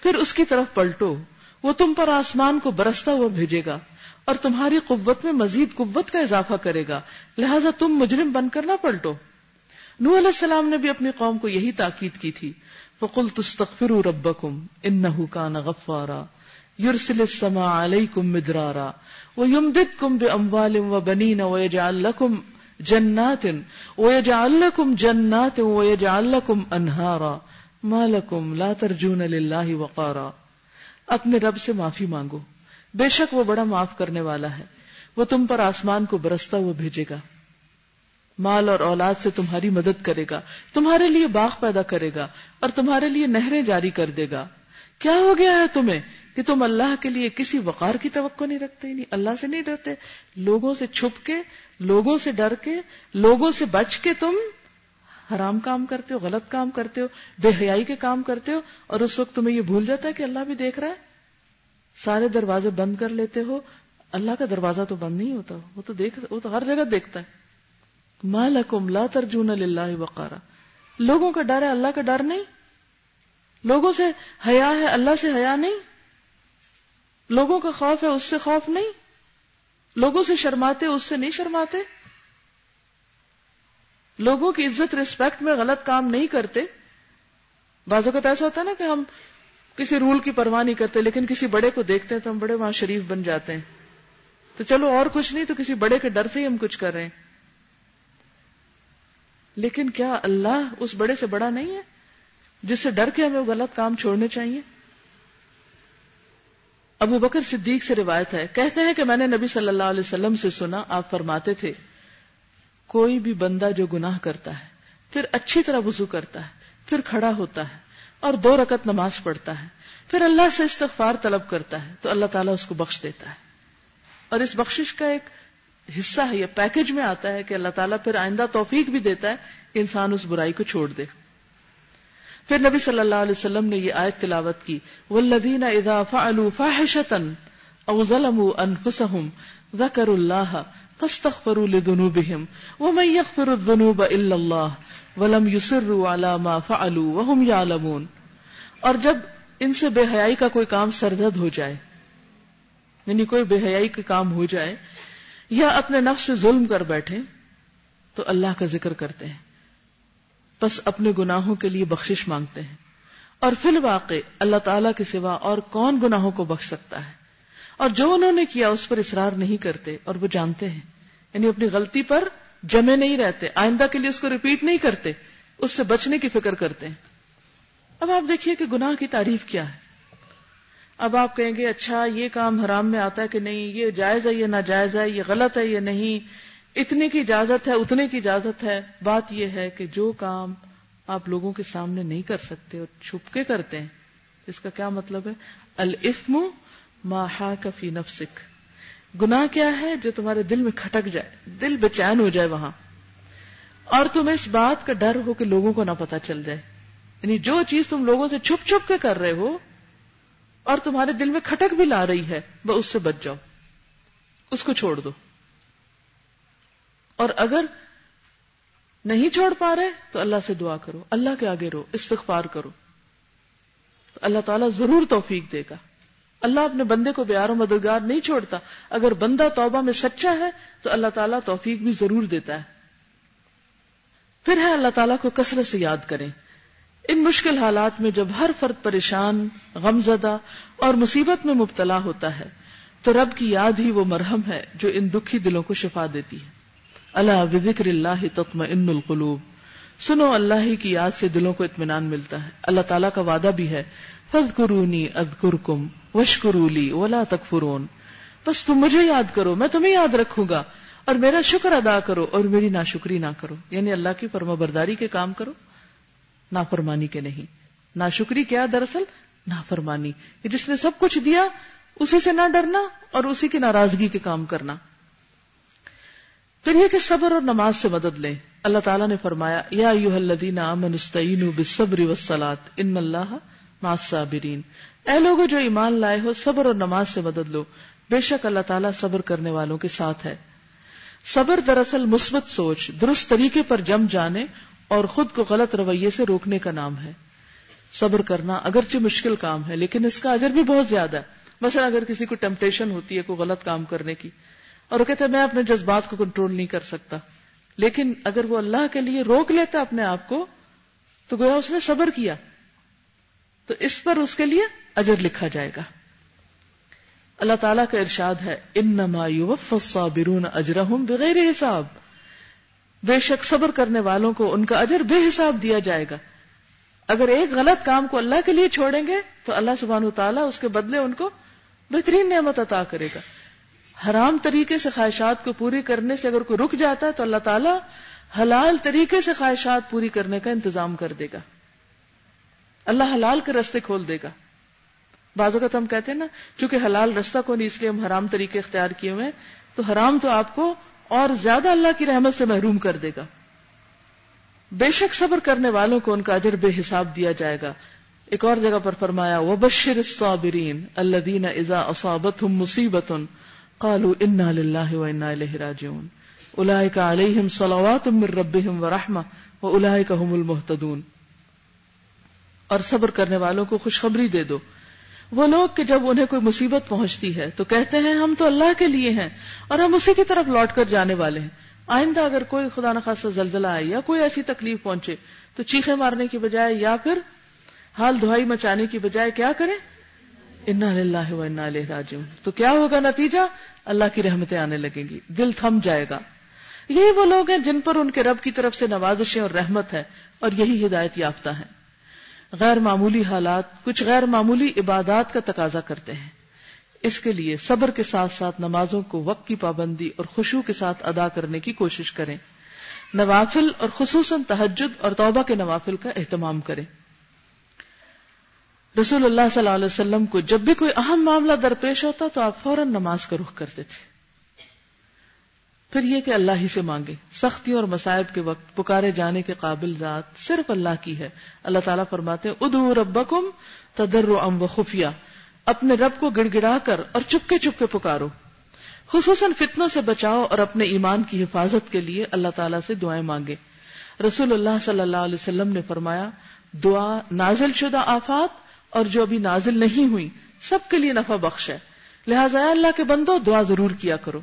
پھر اس کی طرف پلٹو۔ وہ تم پر آسمان کو برستا ہوا بھیجے گا اور تمہاری قوت میں مزید قوت کا اضافہ کرے گا۔ لہذا تم مجرم بن کر نہ پلٹو۔ نو علیہ السلام نے بھی اپنی قوم کو یہی تاکید کی تھی۔ فقل تستغفروا ربکم انہو کان غفارا۔ یرسل السماء علیکم مدرارا۔ ویمددکم باموال وبنین ویجعل لکم جنات ویجعل لکم جنات ویجعل لکم انہارا ما لکم لا ترجون للہ وقارا اپنے رب سے معافی مانگو۔ بے شک وہ بڑا معاف کرنے والا ہے۔ وہ تم پر آسمان کو برستا ہوا بھیجے گا۔ مال اور اولاد سے تمہاری مدد کرے گا۔ تمہارے لیے باغ پیدا کرے گا اور تمہارے لیے نہریں جاری کر دے گا۔ کیا ہو گیا ہے تمہیں کہ تم اللہ کے لیے کسی وقار کی توقع نہیں رکھتے؟ نہیں اللہ سے نہیں ڈرتے۔ لوگوں سے چھپ کے، لوگوں سے ڈر کے، لوگوں سے بچ کے تم حرام کام کرتے ہو، غلط کام کرتے ہو، بے حیائی کے کام کرتے ہو، اور اس وقت تمہیں یہ بھول جاتا ہے کہ اللہ بھی دیکھ رہا ہے؟ سارے دروازے بند کر لیتے ہو، اللہ کا دروازہ تو بند نہیں ہوتا، وہ تو دیکھ، وہ تو ہر جگہ دیکھتا ہے۔ مالکم لا ترجون للہ وقارا۔ لوگوں کا ڈر ہے، اللہ کا ڈر نہیں؟ لوگوں سے حیا ہے، اللہ سے حیا نہیں؟ لوگوں کا خوف ہے، اس سے خوف نہیں؟ لوگوں سے شرماتے، اس سے نہیں شرماتے؟ لوگوں کی عزت ریسپیکٹ میں غلط کام نہیں کرتے۔ بعض اوقات ایسا ہوتا ہے نا کہ ہم کسی رول کی پرواہ نہیں کرتے، لیکن کسی بڑے کو دیکھتے ہیں تو ہم بڑے وہاں شریف بن جاتے ہیں۔ تو چلو اور کچھ نہیں، تو کسی بڑے کے ڈر سے ہی ہم کچھ کر رہے ہیں۔ لیکن کیا اللہ اس بڑے سے بڑا نہیں ہے جس سے ڈر کے ہمیں وہ غلط کام چھوڑنے چاہیے؟ ابو بکر صدیق سے روایت ہے۔ کہتے ہیں کہ میں نے نبی صلی اللہ علیہ وسلم سے سنا، آپ فرماتے تھے کوئی بھی بندہ جو گناہ کرتا ہے، پھر اچھی طرح وضو کرتا ہے، پھر کھڑا ہوتا ہے اور دو رکت نماز پڑھتا ہے، پھر اللہ سے استغفار طلب کرتا ہے، تو اللہ تعالیٰ اس کو بخش دیتا ہے۔ اور اس بخشش کا ایک حصہ ہے یہ پیکج میں آتا ہے کہ اللہ تعالیٰ پھر آئندہ توفیق بھی دیتا ہے کہ انسان اس برائی کو چھوڑ دے۔ پھر نبی صلی اللہ علیہ وسلم نے یہ آیت تلاوت کی والذین اذا فعلوا فاحشتا او ظلموا انفسهم ذکروا اللہ فاستغفروا لذنوبهم ومن يغفر الذنوب الا اللہ ولم يصروا على ما فعلوا وهم يعلمون اور جب ان سے بے حیائی کا کوئی کام سرزد ہو جائے یعنی کوئی بے حیائی کا کام ہو جائے یا اپنے نفس پہ ظلم کر بیٹھے، تو اللہ کا ذکر کرتے ہیں۔ بس اپنے گناہوں کے لیے بخشش مانگتے ہیں۔ اور فی الواقع اللہ تعالی کے سوا اور کون گناہوں کو بخش سکتا ہے؟ اور جو انہوں نے کیا اس پر اصرار نہیں کرتے اور وہ جانتے ہیں۔ یعنی اپنی غلطی پر جمے نہیں رہتے، آئندہ کے لیے اس کو ریپیٹ نہیں کرتے، اس سے بچنے کی فکر کرتے ہیں۔ اب آپ دیکھیے کہ گناہ کی تعریف کیا ہے۔ اب آپ کہیں گے اچھا یہ کام حرام میں آتا ہے کہ نہیں، یہ جائز ہے، یہ ناجائز ہے، یہ غلط ہے، یہ نہیں۔ اتنے کی اجازت ہے، اتنے کی اجازت ہے۔ بات یہ ہے کہ جو کام آپ لوگوں کے سامنے نہیں کر سکتے اور چھپ کے کرتے ہیں، اس کا کیا مطلب ہے؟ الفم ماہا کفی نفسک۔ گنا کیا ہے جو تمہارے دل میں کھٹک جائے، دل بے چین ہو جائے وہاں۔ اور تمہیں اس بات کا ڈر ہو کہ لوگوں کو نہ پتا چل جائے۔ یعنی جو چیز تم لوگوں سے چھپ چھپ کے کر رہے ہو اور تمہارے دل میں کھٹک بھی لا رہی ہے، وہ اس سے بچ جاؤ۔ اس کو چھوڑ دو۔ اور اگر نہیں چھوڑ پا رہے تو اللہ سے دعا کرو۔ اللہ کے آگے رو، استغفار کرو۔ تو اللہ تعالیٰ ضرور توفیق دے گا۔ اللہ اپنے بندے کو بیار و مددگار نہیں چھوڑتا۔ اگر بندہ توبہ میں سچا ہے، تو اللہ تعالیٰ توفیق بھی ضرور دیتا ہے۔ پھر ہے اللہ تعالیٰ کو کثرت سے یاد کریں۔ ان مشکل حالات میں جب ہر فرد پریشان غم زدہ اور مصیبت میں مبتلا ہوتا ہے، تو رب کی یاد ہی وہ مرہم ہے جو ان دکھی دلوں کو شفا دیتی ہے۔ اللہ بکر اللہ تطم ان القلوب۔ سنو، اللہ ہی کی یاد سے دلوں کو اطمینان ملتا ہے۔ اللہ تعالیٰ کا وعدہ بھی ہے فض قرونی ادکر کم وشکرولی ولا تکفرون بس تم مجھے یاد کرو، میں تمہیں یاد رکھوں گا۔ اور میرا شکر ادا کرو اور میری ناشکری نہ کرو۔ یعنی اللہ کی فرما برداری کے کام کرو۔ نافرمانی کے نہیں۔ ناشکری کیا دراصل؟ نافرمانی۔ جس نے سب کچھ دیا، اسی سے نہ ڈرنا اور اسی کی ناراضگی کے کام کرنا۔ پھر یہ کہ صبر اور نماز سے مدد لیں۔ اللہ تعالیٰ نے فرمایا، یا ان اللہ صابرین اے لوگوں جو ایمان لائے ہو، صبر اور نماز سے مدد لو۔ بے شک اللہ تعالیٰ صبر کرنے والوں کے ساتھ ہے۔ صبر دراصل مثبت سوچ، درست طریقے پر جم جانے اور خود کو غلط رویے سے روکنے کا نام ہے۔ صبر کرنا اگرچہ مشکل کام ہے، لیکن اس کا اجر بھی بہت زیادہ ہے۔ مثلا اگر کسی کو ٹیمپٹیشن ہوتی ہے، کوئی غلط کام کرنے کی، اور وہ کہتے ہیں میں اپنے جذبات کو کنٹرول نہیں کر سکتا۔ لیکن اگر وہ اللہ کے لیے روک لیتا اپنے آپ کو، تو گویا اس نے صبر کیا۔ تو اس پر اس کے لیے اجر لکھا جائے گا۔ اللہ تعالیٰ کا ارشاد ہے ان الصابرون اجرهم بغیر حساب۔ بے شک صبر کرنے والوں کو ان کا اجر بے حساب دیا جائے گا۔ اگر ایک غلط کام کو اللہ کے لیے چھوڑیں گے، تو اللہ سبحان تعالیٰ اس کے بدلے ان کو بہترین نعمت عطا کرے گا۔ حرام طریقے سے خواہشات کو پوری کرنے سے اگر کوئی رک جاتا ہے، تو اللہ تعالیٰ حلال طریقے سے خواہشات پوری کرنے کا انتظام کر دے گا۔ اللہ حلال کے رستے کھول دے گا۔ بعض اوقات ہم کہتے ہیں نا، چونکہ حلال رستہ کو نہیں اس لیے ہم حرام طریقے اختیار کیے ہوئے تو حرام تو آپ کو اور زیادہ اللہ کی رحمت سے محروم کر دے گا۔ بے شک صبر کرنے والوں کو ان کا اجر بے حساب دیا جائے گا۔ ایک اور جگہ پر فرمایا وہ بشر الصابرین الذین اذا اصابتهم مصیبت قالوا انا للہ و انا الیہ راجعون۔ اولئک علیہم صلوات من ربهم ورحمہ واولئک هم المهتدون۔ اور صبر کرنے والوں کو خوشخبری دے دو۔ وہ لوگ کہ جب انہیں کوئی مصیبت پہنچتی ہے تو کہتے ہیں ہم تو اللہ کے لیے ہیں اور ہم اسی کی طرف لوٹ کر جانے والے ہیں۔ آئندہ اگر کوئی خدا نخواستہ زلزلہ آئے یا کوئی ایسی تکلیف پہنچے تو چیخے مارنے کی بجائے یا پھر حال دہائی مچانے کی بجائے کیا کریں؟ انا للہ و انا علیہ راجعون۔ تو کیا ہوگا نتیجہ؟ اللہ کی رحمتیں آنے لگیں گی۔ دل تھم جائے گا۔ یہی وہ لوگ ہیں جن پر ان کے رب کی طرف سے نوازشیں اور رحمت ہے اور یہی ہدایت یافتہ ہیں۔ غیر معمولی حالات کچھ غیر معمولی عبادات کا تقاضا کرتے ہیں۔ اس کے لیے صبر کے ساتھ ساتھ نمازوں کو وقت کی پابندی اور خوشبو کے ساتھ ادا کرنے کی کوشش کریں۔ نوافل اور خصوصاً تحجد اور توبہ کے نوافل کا اہتمام کریں۔ رسول اللہ صلی اللہ علیہ وسلم کو جب بھی کوئی اہم معاملہ درپیش ہوتا تو آپ فوراً نماز کا رخ کرتے تھے۔ پھر یہ کہ اللہ ہی سے مانگے۔ سختی اور مسائب کے وقت پکارے جانے کے قابل ذات صرف اللہ کی ہے۔ اللہ تعالیٰ فرماتے ادو ربکم تدر ام و خفیہ، اپنے رب کو گڑ گڑا کر اور چپکے چپکے پکارو۔ خصوصاً فتنوں سے بچاؤ اور اپنے ایمان کی حفاظت کے لیے اللہ تعالیٰ سے دعائیں مانگے۔ رسول اللہ صلی اللہ علیہ وسلم نے فرمایا، دعا نازل شدہ آفات اور جو ابھی نازل نہیں ہوئی، سب کے لیے نفع بخش ہے۔ لہٰذا اللہ کے بندو، دعا ضرور کیا کرو۔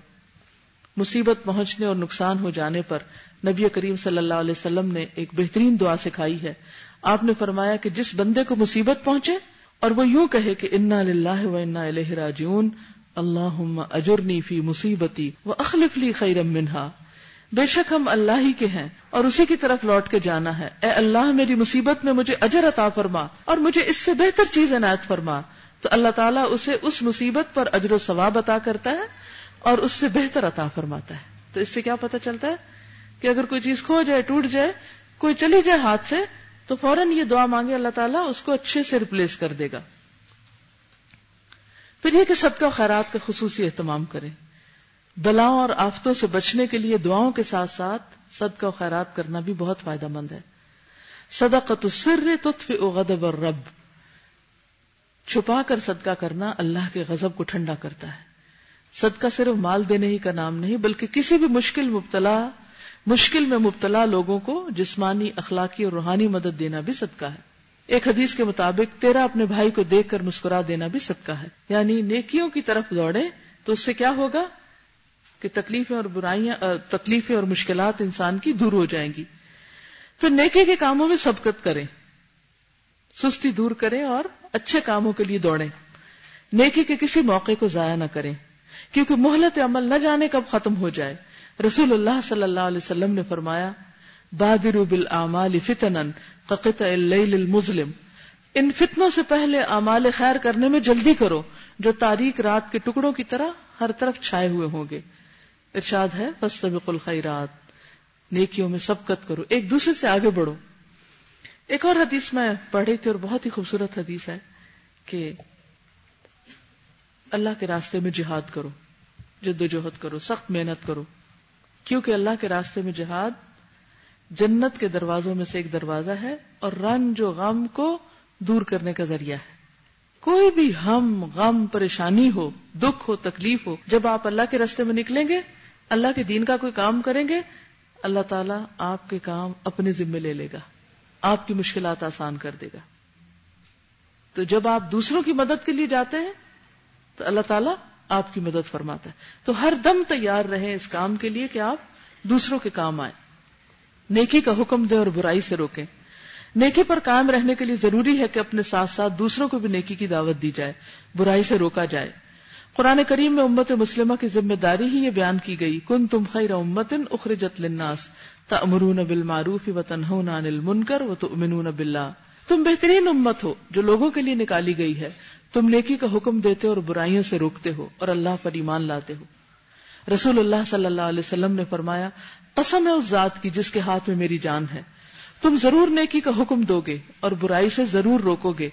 مصیبت پہنچنے اور نقصان ہو جانے پر نبی کریم صلی اللہ علیہ وسلم نے ایک بہترین دعا سکھائی ہے۔ آپ نے فرمایا کہ جس بندے کو مصیبت پہنچے اور وہ یوں کہے کہ انا للہ و انا الہ راجعون اللہ اجرنی فی مصیبتی و اخلف لی خیرم منہا۔ بے شک ہم اللہ ہی کے ہیں اور اسی کی طرف لوٹ کے جانا ہے۔ اے اللہ، میری مصیبت میں مجھے اجر عطا فرما اور مجھے اس سے بہتر چیز عنایت فرما۔ تو اللہ تعالیٰ اسے اس مصیبت پر اجر و ثواب عطا کرتا ہے اور اس سے بہتر عطا فرماتا ہے۔ تو اس سے کیا پتا چلتا ہے کہ اگر کوئی چیز کھو جائے، ٹوٹ جائے، کوئی چلی جائے ہاتھ سے تو فوراً یہ دعا مانگے، اللہ تعالیٰ اس کو اچھے سے ریپلیس کر دے گا۔ پھر یہ کہ صدقہ خیرات کا خصوصی اہتمام کریں بلاؤں اور آفتوں سے بچنے کے لیے دعاؤں کے ساتھ ساتھ صدقہ و خیرات کرنا بھی بہت فائدہ مند ہے۔ صدقت السر تطفئ غضب الرب۔ چھپا کر صدقہ کرنا اللہ کے غضب کو ٹھنڈا کرتا ہے۔ صدقہ صرف مال دینے ہی کا نام نہیں، بلکہ کسی بھی مشکل مبتلا مشکل میں مبتلا لوگوں کو جسمانی، اخلاقی اور روحانی مدد دینا بھی صدقہ ہے۔ ایک حدیث کے مطابق، تیرا اپنے بھائی کو دیکھ کر مسکرا دینا بھی صدقہ ہے۔ یعنی نیکیوں کی طرف دوڑے تو اس سے کیا ہوگا؟ کہ تکلیفیں اور برائیاں تکلیفیں اور مشکلات انسان کی دور ہو جائیں گی۔ پھر نیکی کے کاموں میں سبقت کریں۔ سستی دور کریں اور اچھے کاموں کے لیے دوڑیں۔ نیکی کے کسی موقع کو ضائع نہ کریں۔ کیونکہ مہلت عمل نہ جانے کب ختم ہو جائے۔ رسول اللہ صلی اللہ علیہ وسلم نے فرمایا بادر بالآمال فتنا قطع اللیل المظلم۔ ان فتنوں سے پہلے اعمال خیر کرنے میں جلدی کرو، جو تاریخ رات کے ٹکڑوں کی طرح ہر طرف چھائے ہوئے ہوں گے۔ ارشاد ہے، فاستبقوا الخیرات۔ نیکیوں میں سبقت کرو، ایک دوسرے سے آگے بڑھو۔ ایک اور حدیث میں پڑھی تھی اور بہت ہی خوبصورت حدیث ہے کہ اللہ کے راستے میں جہاد کرو، جد و جہد کرو، سخت محنت کرو۔ کیونکہ اللہ کے راستے میں جہاد جنت کے دروازوں میں سے ایک دروازہ ہے اور رنج و غم کو دور کرنے کا ذریعہ ہے۔ کوئی بھی ہم، غم، پریشانی ہو، دکھ ہو، تکلیف ہو، جب آپ اللہ کے راستے میں نکلیں گے، اللہ کے دین کا کوئی کام کریں گے، اللہ تعالیٰ آپ کے کام اپنے ذمے لے لے گا۔ آپ کی مشکلات آسان کر دے گا۔ تو جب آپ دوسروں کی مدد کے لیے جاتے ہیں، تو اللہ تعالیٰ آپ کی مدد فرماتا ہے۔ تو ہر دم تیار رہیں اس کام کے لیے کہ آپ دوسروں کے کام آئے نیکی کا حکم دے اور برائی سے روکیں۔ نیکی پر قائم رہنے کے لیے ضروری ہے کہ اپنے ساتھ ساتھ دوسروں کو بھی نیکی کی دعوت دی جائے۔ برائی سے روکا جائے۔ قرآن کریم میں امت مسلمہ کی ذمہ داری ہی یہ بیان کی گئی کن تم خیر امت اخرجت للناس تأمرون بالمعروف وتنہون عن المنکر وتؤمنون باللہ۔ تم بہترین امت ہو جو لوگوں کے لیے نکالی گئی ہے۔ تم نیکی کا حکم دیتے اور برائیوں سے روکتے ہو اور اللہ پر ایمان لاتے ہو۔ رسول اللہ صلی اللہ علیہ وسلم نے فرمایا، قسم ہے اس ذات کی جس کے ہاتھ میں میری جان ہے۔ تم ضرور نیکی کا حکم دو گے اور برائی سے ضرور روکو گے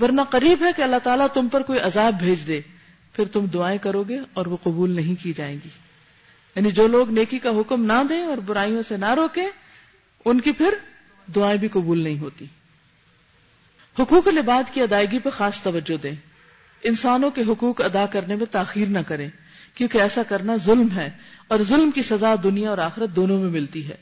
ورنہ قریب ہے کہ اللہ تعالیٰ تم پر کوئی عذاب بھیج دے۔ پھر تم دعائیں کرو گے اور وہ قبول نہیں کی جائیں گی۔ یعنی جو لوگ نیکی کا حکم نہ دیں اور برائیوں سے نہ روکے ان کی پھر دعائیں بھی قبول نہیں ہوتی۔ حقوق العباد کی ادائیگی پہ خاص توجہ دیں۔ انسانوں کے حقوق ادا کرنے میں تاخیر نہ کریں، کیونکہ ایسا کرنا ظلم ہے اور ظلم کی سزا دنیا اور آخرت دونوں میں ملتی ہے۔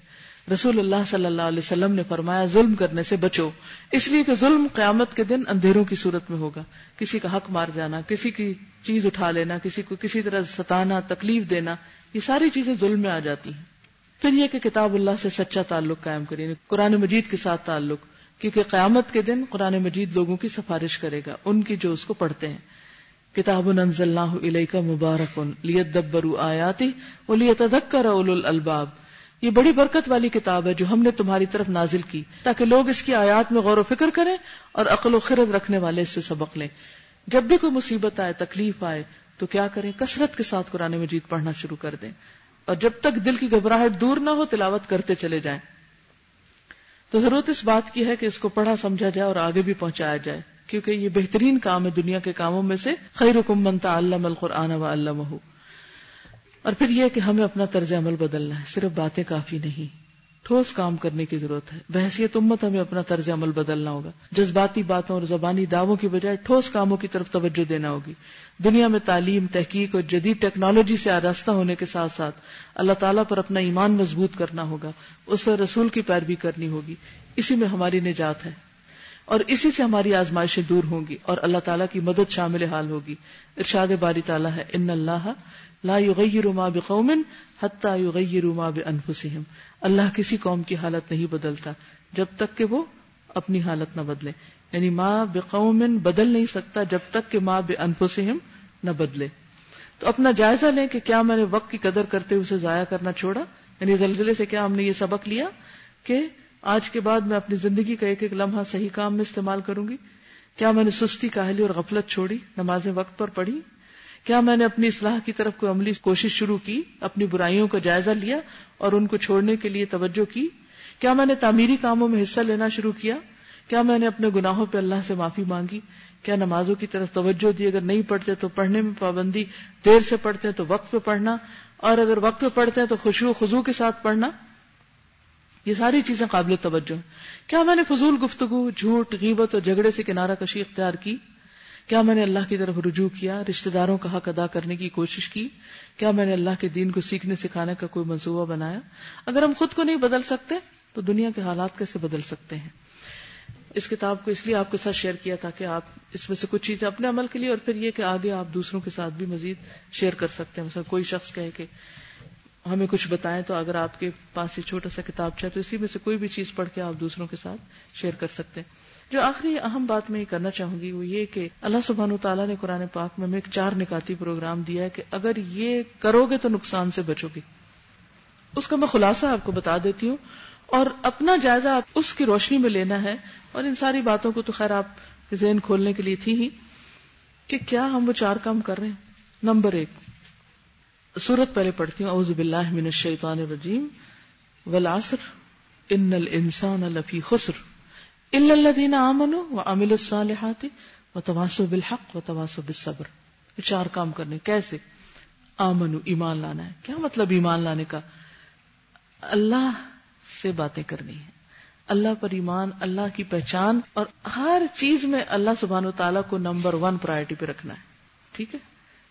رسول اللہ صلی اللہ علیہ وسلم نے فرمایا، ظلم کرنے سے بچو، اس لیے کہ ظلم قیامت کے دن اندھیروں کی صورت میں ہوگا۔ کسی کا حق مار جانا، کسی کی چیز اٹھا لینا، کسی کو کسی طرح ستانا، تکلیف دینا، یہ ساری چیزیں ظلم میں آ جاتی ہیں۔ پھر یہ کہ کتاب اللہ سے سچا تعلق قائم کریں یعنی قرآن مجید کے ساتھ تعلق کیونکہ قیامت کے دن قرآن مجید لوگوں کی سفارش کرے گا، ان کی جو اس کو پڑھتے ہیں۔ کتاب انزلناہ الیک مبارک لیدبروا آیاتی ولیتذکر اولو الالباب۔ یہ بڑی برکت والی کتاب ہے جو ہم نے تمہاری طرف نازل کی، تاکہ لوگ اس کی آیات میں غور و فکر کریں اور عقل و خرد رکھنے والے اس سے سبق لیں۔ جب بھی کوئی مصیبت آئے، تکلیف آئے، تو کیا کریں؟ کثرت کے ساتھ قرآن مجید پڑھنا شروع کر دیں۔ اور جب تک دل کی گھبراہٹ دور نہ ہو، تلاوت کرتے چلے جائیں۔ تو ضرورت اس بات کی ہے کہ اس کو پڑھا سمجھا جائے اور آگے بھی پہنچایا جائے، کیونکہ یہ بہترین کام ہے دنیا کے کاموں میں سے خیر حکم منتا اللہ القرآن و اللہ اور پھر یہ کہ ہمیں اپنا طرز عمل بدلنا ہے، صرف باتیں کافی نہیں۔ ٹھوس کام کرنے کی ضرورت ہے۔ بحثیت امت ہمیں اپنا طرز عمل بدلنا ہوگا۔ جذباتی باتوں اور زبانی دعووں کی بجائے ٹھوس کاموں کی طرف توجہ دینا ہوگی۔ دنیا میں تعلیم، تحقیق اور جدید ٹیکنالوجی سے آراستہ ہونے کے ساتھ ساتھ اللہ تعالیٰ پر اپنا ایمان مضبوط کرنا ہوگا۔ اس سے رسول کی پیروی کرنی ہوگی۔ اسی میں ہماری نجات ہے۔ اور اسی سے ہماری آزمائشیں دور ہوں گی اور اللہ تعالیٰ کی مدد شامل حال ہوگی۔ ارشاد باری تعالیٰ ہے، ان اللہ لا یغیر ما بقوم حتی یغیر ما بانفسهم اللہ کسی قوم کی حالت نہیں بدلتا جب تک کہ وہ اپنی حالت نہ بدلے یعنی ماں بقوم بدل نہیں سکتا جب تک کہ ماں بے بانفسهم نہ بدلے تو اپنا جائزہ لیں کہ کیا میں نے وقت کی قدر کرتے اسے ضائع کرنا چھوڑا یعنی زلزلے سے کیا ہم نے یہ سبق لیا کہ آج کے بعد میں اپنی زندگی کا ایک ایک لمحہ صحیح کام میں استعمال کروں گی کیا میں نے سستی کاہلی اور غفلت چھوڑی نمازیں وقت پر پڑھی کیا میں نے اپنی اصلاح کی طرف کوئی عملی کوشش شروع کی اپنی برائیوں کا جائزہ لیا اور ان کو چھوڑنے کے لیے توجہ کی۔ کیا میں نے تعمیری کاموں میں حصہ لینا شروع کیا؟ کیا میں نے اپنے گناہوں پہ اللہ سے معافی مانگی؟ کیا نمازوں کی طرف توجہ دی؟ اگر نہیں پڑھتے تو پڑھنے میں پابندی دیر سے پڑھتے ہیں تو وقت پہ پڑھنا، اور اگر وقت پہ پڑھتے ہیں تو خوشو خزو کے ساتھ پڑھنا۔ یہ ساری چیزیں قابل توجہ۔ کیا میں نے فضول گفتگو، جھوٹ، غیبت اور جھگڑے سے کنارہ کشی اختیار کی؟ کیا میں نے اللہ کی طرف رجوع کیا؟ رشتہ داروں کا حق ادا کرنے کی کوشش کی۔ کیا میں نے اللہ کے دین کو سیکھنے سکھانے کا کوئی منصوبہ بنایا؟ اگر ہم خود کو نہیں بدل سکتے، تو دنیا کے حالات کیسے بدل سکتے ہیں؟ اس کتاب کو اس لیے آپ کے ساتھ شیئر کیا تھا کہ آپ اس میں سے کچھ چیزیں اپنے عمل کے لیے اور پھر یہ کہ آگے آپ دوسروں کے ساتھ بھی مزید شیئر کر سکتے ہیں۔ مثلا کوئی شخص کہے کہ ہمیں کچھ بتائیں تو اگر آپ کے پاس یہ چھوٹا سا کتاب چاہے تو اسی میں سے کوئی بھی چیز پڑھ کے آپ دوسروں کے ساتھ شیئر کر سکتے ہیں۔ جو آخری اہم بات میں یہ کرنا چاہوں گی وہ یہ کہ اللہ سبحان و تعالیٰ نے قرآن پاک میں ایک چار نکاتی پروگرام دیا ہے کہ اگر یہ کرو گے تو نقصان سے بچو گے اس کا میں خلاصہ آپ کو بتا دیتی ہوں اور اپنا جائزہ آپ اس کی روشنی میں لینا ہے اور ان ساری باتوں کو تو خیر آپ ذہن کھولنے کے لیے تھی ہی کہ کیا ہم وہ چار کام کر رہے ہیں۔ نمبر ایک، سورت پہلے پڑھتی ہوں، اعوذ باللہ من الشیطان الرجیم، والعصر، ان الانسان لفی خسر۔ الدین امن و امل الصالحات و تواسو بالحق و تواسو بالصبر چار کام کرنے کیسے؟ آمن ایمان لانا ہے۔ کیا مطلب ایمان لانے کا؟ اللہ سے باتیں کرنی ہے اللہ پر ایمان، اللہ کی پہچان اور ہر چیز میں اللہ سبحان و تعالیٰ کو نمبر ون پرائرٹی پہ رکھنا ہے۔ ٹھیک ہے؟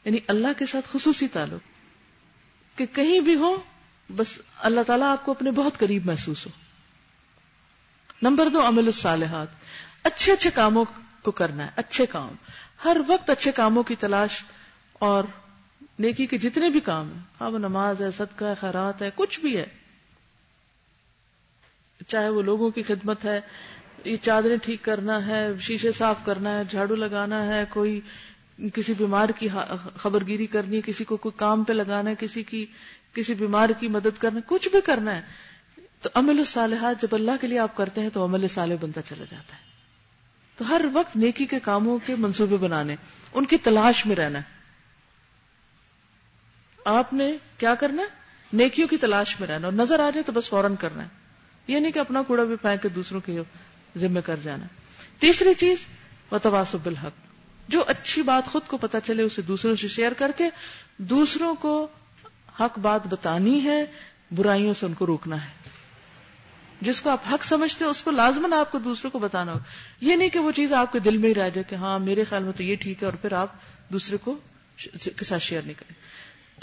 یعنی اللہ کے ساتھ خصوصی تعلق۔ کہ کہیں بھی ہو، بس اللہ تعالیٰ آپ کو اپنے بہت قریب محسوس ہو۔ نمبر دو، عمل الصالحات۔ اچھے اچھے کاموں کو کرنا ہے، اچھے کام۔ ہر وقت اچھے کاموں کی تلاش اور نیکی کے جتنے بھی کام ہیں ہاں، اب نماز ہے، صدقہ ہے، خیرات ہے، کچھ بھی ہے۔ چاہے وہ لوگوں کی خدمت ہے، یہ چادریں ٹھیک کرنا ہے، شیشے صاف کرنا ہے، جھاڑو لگانا ہے، کوئی کسی بیمار کی خبر گیری کرنی ہے، کسی کو کوئی کام پہ لگانا ہے، کسی کی کسی بیمار کی مدد کرنا کچھ بھی کرنا ہے۔ تو عمل الصالحات جب اللہ کے لیے آپ کرتے ہیں تو عمل صالح بنتا چلا جاتا ہے۔ تو ہر وقت نیکی کے کاموں کے منصوبے بنانے، ان کی تلاش میں رہنا۔ آپ نے کیا کرنا؟ نیکیوں کی تلاش میں رہنا اور نظر آ جائے تو بس فوراً کرنا۔ ہے یہ نہیں کہ اپنا کوڑا بھی پھینک کے دوسروں کے ذمہ کر جانا۔ تیسری چیز و تواسب الحق جو اچھی بات خود کو پتا چلے، اسے دوسروں سے شیئر کر کے دوسروں کو حق بات بتانی ہے، برائیوں سے ان کو روکنا ہے۔ جس کو آپ حق سمجھتے ہیں اس کو لازمن آپ کو دوسروں کو بتانا ہو۔ یہ نہیں کہ وہ چیز آپ کے دل میں ہی رہ جائے کہ ہاں میرے خیال میں تو یہ ٹھیک ہے اور پھر آپ دوسرے کو کے ساتھ شیئر نہیں کریں۔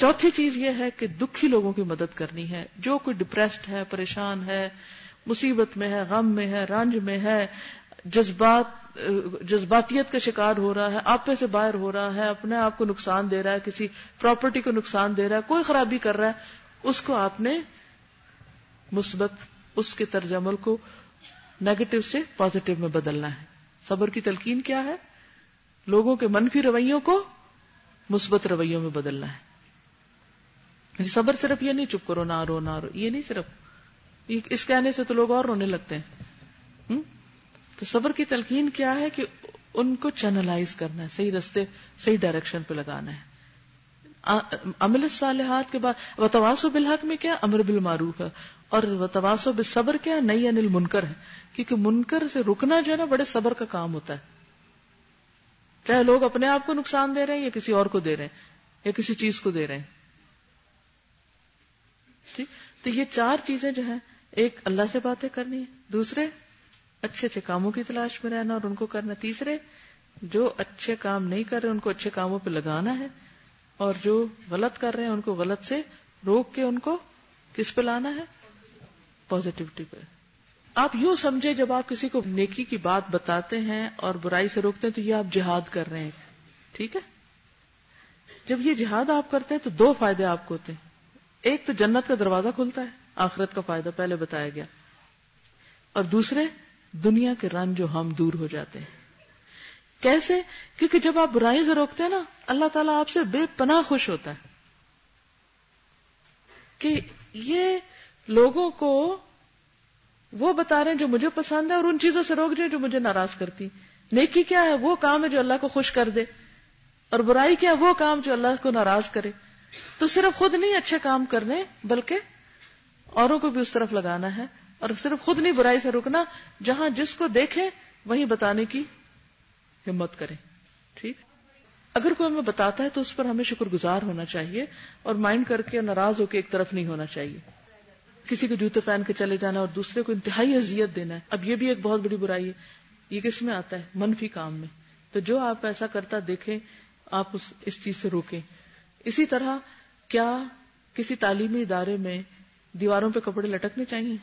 چوتھی چیز یہ ہے کہ دکھی لوگوں کی مدد کرنی ہے۔ جو کوئی ڈپریسڈ ہے، پریشان ہے، مصیبت میں ہے، غم میں ہے، رنج میں ہے، جذبات، جذباتیت کا شکار ہو رہا ہے آپے سے باہر ہو رہا ہے، اپنے آپ کو نقصان دے رہا ہے، کسی پراپرٹی کو نقصان دے رہا ہے، کوئی خرابی کر رہا ہے، اس کو آپ نے مثبت اس کے طرز عمل کو نیگیٹو سے پازیٹو میں بدلنا ہے۔ صبر کی تلقین کیا ہے؟ لوگوں کے منفی رویوں کو مثبت رویوں میں بدلنا ہے۔ یعنی صبر صرف یہ نہیں، چپ کرو، نہ رو نہ رو، یہ نہیں صرف۔ اس کہنے سے تو لوگ اور رونے لگتے ہیں۔ تو صبر کی تلقین کیا ہے کہ ان کو چینلائز کرنا ہے، صحیح رستے، صحیح ڈائریکشن پہ لگانا ہے۔ عمل صالحات کے بعد وتواس و بالحق میں کیا؟ امر بالمعروف ہے۔ اور وتواس و صبر کیا؟ نئی انل منکر ہے کیونکہ منکر سے رکنا جو ہے نا بڑے صبر کا کام ہوتا ہے۔ چاہے لوگ اپنے آپ کو نقصان دے رہے ہیں یا کسی اور کو دے رہے ہیں یا کسی چیز کو دے رہے ہیں۔ ٹھیک؟ تو یہ چار چیزیں جو ہیں، ایک اللہ سے باتیں کرنی ہے دوسرے اچھے اچھے کاموں کی تلاش میں رہنا اور ان کو کرنا، تیسرے جو اچھے کام نہیں کر رہے، ان کو اچھے کاموں پہ لگانا ہے اور جو غلط کر رہے ہیں، ان کو غلط سے روک کے ان کو کس پہ لانا ہے؟ پازیٹیوٹی پہ آپ یوں سمجھے جب آپ کسی کو نیکی کی بات بتاتے ہیں اور برائی سے روکتے ہیں تو یہ آپ جہاد کر رہے ہیں۔ ٹھیک ہے؟ جب یہ جہاد آپ کرتے ہیں تو دو فائدے آپ کو ہوتے ہیں۔ ایک تو جنت کا دروازہ کھلتا ہے، آخرت کا فائدہ پہلے بتایا گیا۔ اور دوسرے، دنیا کے رن جو ہم دور ہو جاتے ہیں۔ کیسے؟ کیونکہ جب آپ برائی سے روکتے ہیں نا، اللہ تعالیٰ آپ سے بے پناہ خوش ہوتا ہے۔ کہ یہ لوگوں کو وہ بتا رہے ہیں جو مجھے پسند ہے اور ان چیزوں سے روک جو مجھے ناراض کرتی نیکی کیا ہے؟ وہ کام ہے جو اللہ کو خوش کر دے۔ اور برائی کیا ہے؟ وہ کام جو اللہ کو ناراض کرے۔ تو صرف خود نہیں اچھے کام کرنے، بلکہ اوروں کو بھی اس طرف لگانا ہے۔ اور صرف خود نہیں، برائی سے رکنا، جہاں جس کو دیکھے، وہیں بتانے کی ہمت کرے۔ ٹھیک؟ اگر کوئی ہمیں بتاتا ہے تو اس پر ہمیں شکر گزار ہونا چاہیے اور مائنڈ کر کے ناراض ہو کے ایک طرف نہیں ہونا چاہیے۔ کسی کو جوتے پہن کے چلے جانا اور دوسرے کو انتہائی اذیت دینا ہے۔ اب یہ بھی ایک بہت بڑی برائی ہے۔ یہ کس میں آتا ہے؟ منفی کام میں۔ تو جو آپ ایسا کرتا دیکھیں، آپ اس اس چیز سے روکیں۔ اسی طرح کیا کسی تعلیمی ادارے میں دیواروں پہ کپڑے لٹکنے چاہیے؟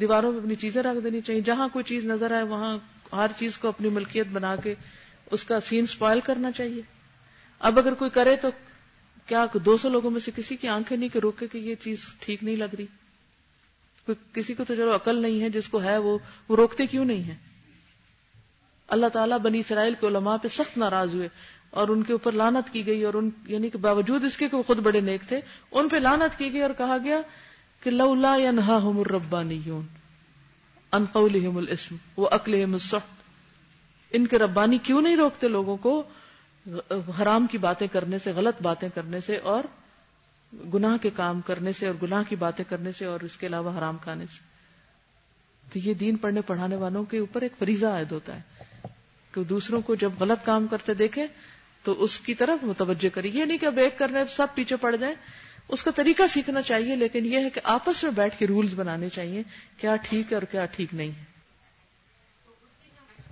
دیواروں پہ اپنی چیزیں رکھ دینی چاہیے۔ جہاں کوئی چیز نظر آئے، وہاں ہر چیز کو اپنی ملکیت بنا کے اس کا سین سپائل کرنا چاہیے۔ اب اگر کوئی کرے تو کیا دو سو لوگوں میں سے کسی کی آنکھیں نہیں کہ روکے کہ یہ چیز ٹھیک نہیں لگ رہی؟ کسی کو تو چلو عقل نہیں ہے، جس کو ہے وہ وہ روکتے کیوں نہیں ہے اللہ تعالیٰ بنی اسرائیل کے علماء پہ سخت ناراض ہوئے اور ان کے اوپر لانت کی گئی اور ان یعنی کہ باوجود اس کے کہ وہ خود بڑے نیک تھے، ان پہ لانت کی گئی اور کہا گیا کہ لولا ينهاهم الربانيون ان قولهم الاسم واكلهم السحت۔ ان کے ربانی کیوں نہیں روکتے لوگوں کو؟ حرام کی باتیں کرنے سے، غلط باتیں کرنے سے اور گناہ کے کام کرنے سے اور گناہ کی باتیں کرنے سے اور اس کے علاوہ حرام کھانے سے۔ تو یہ دین پڑھنے، پڑھانے والوں کے اوپر ایک فریضہ عائد ہوتا ہے کہ دوسروں کو جب غلط کام کرتے دیکھیں تو اس کی طرف متوجہ کری یہ نہیں کہ اب ایک کرنے سب پیچھے پڑ جائیں۔ اس کا طریقہ سیکھنا چاہیے، لیکن یہ ہے کہ آپس میں بیٹھ کے رولز بنانے چاہیے، کیا ٹھیک ہے اور کیا ٹھیک نہیں ہے۔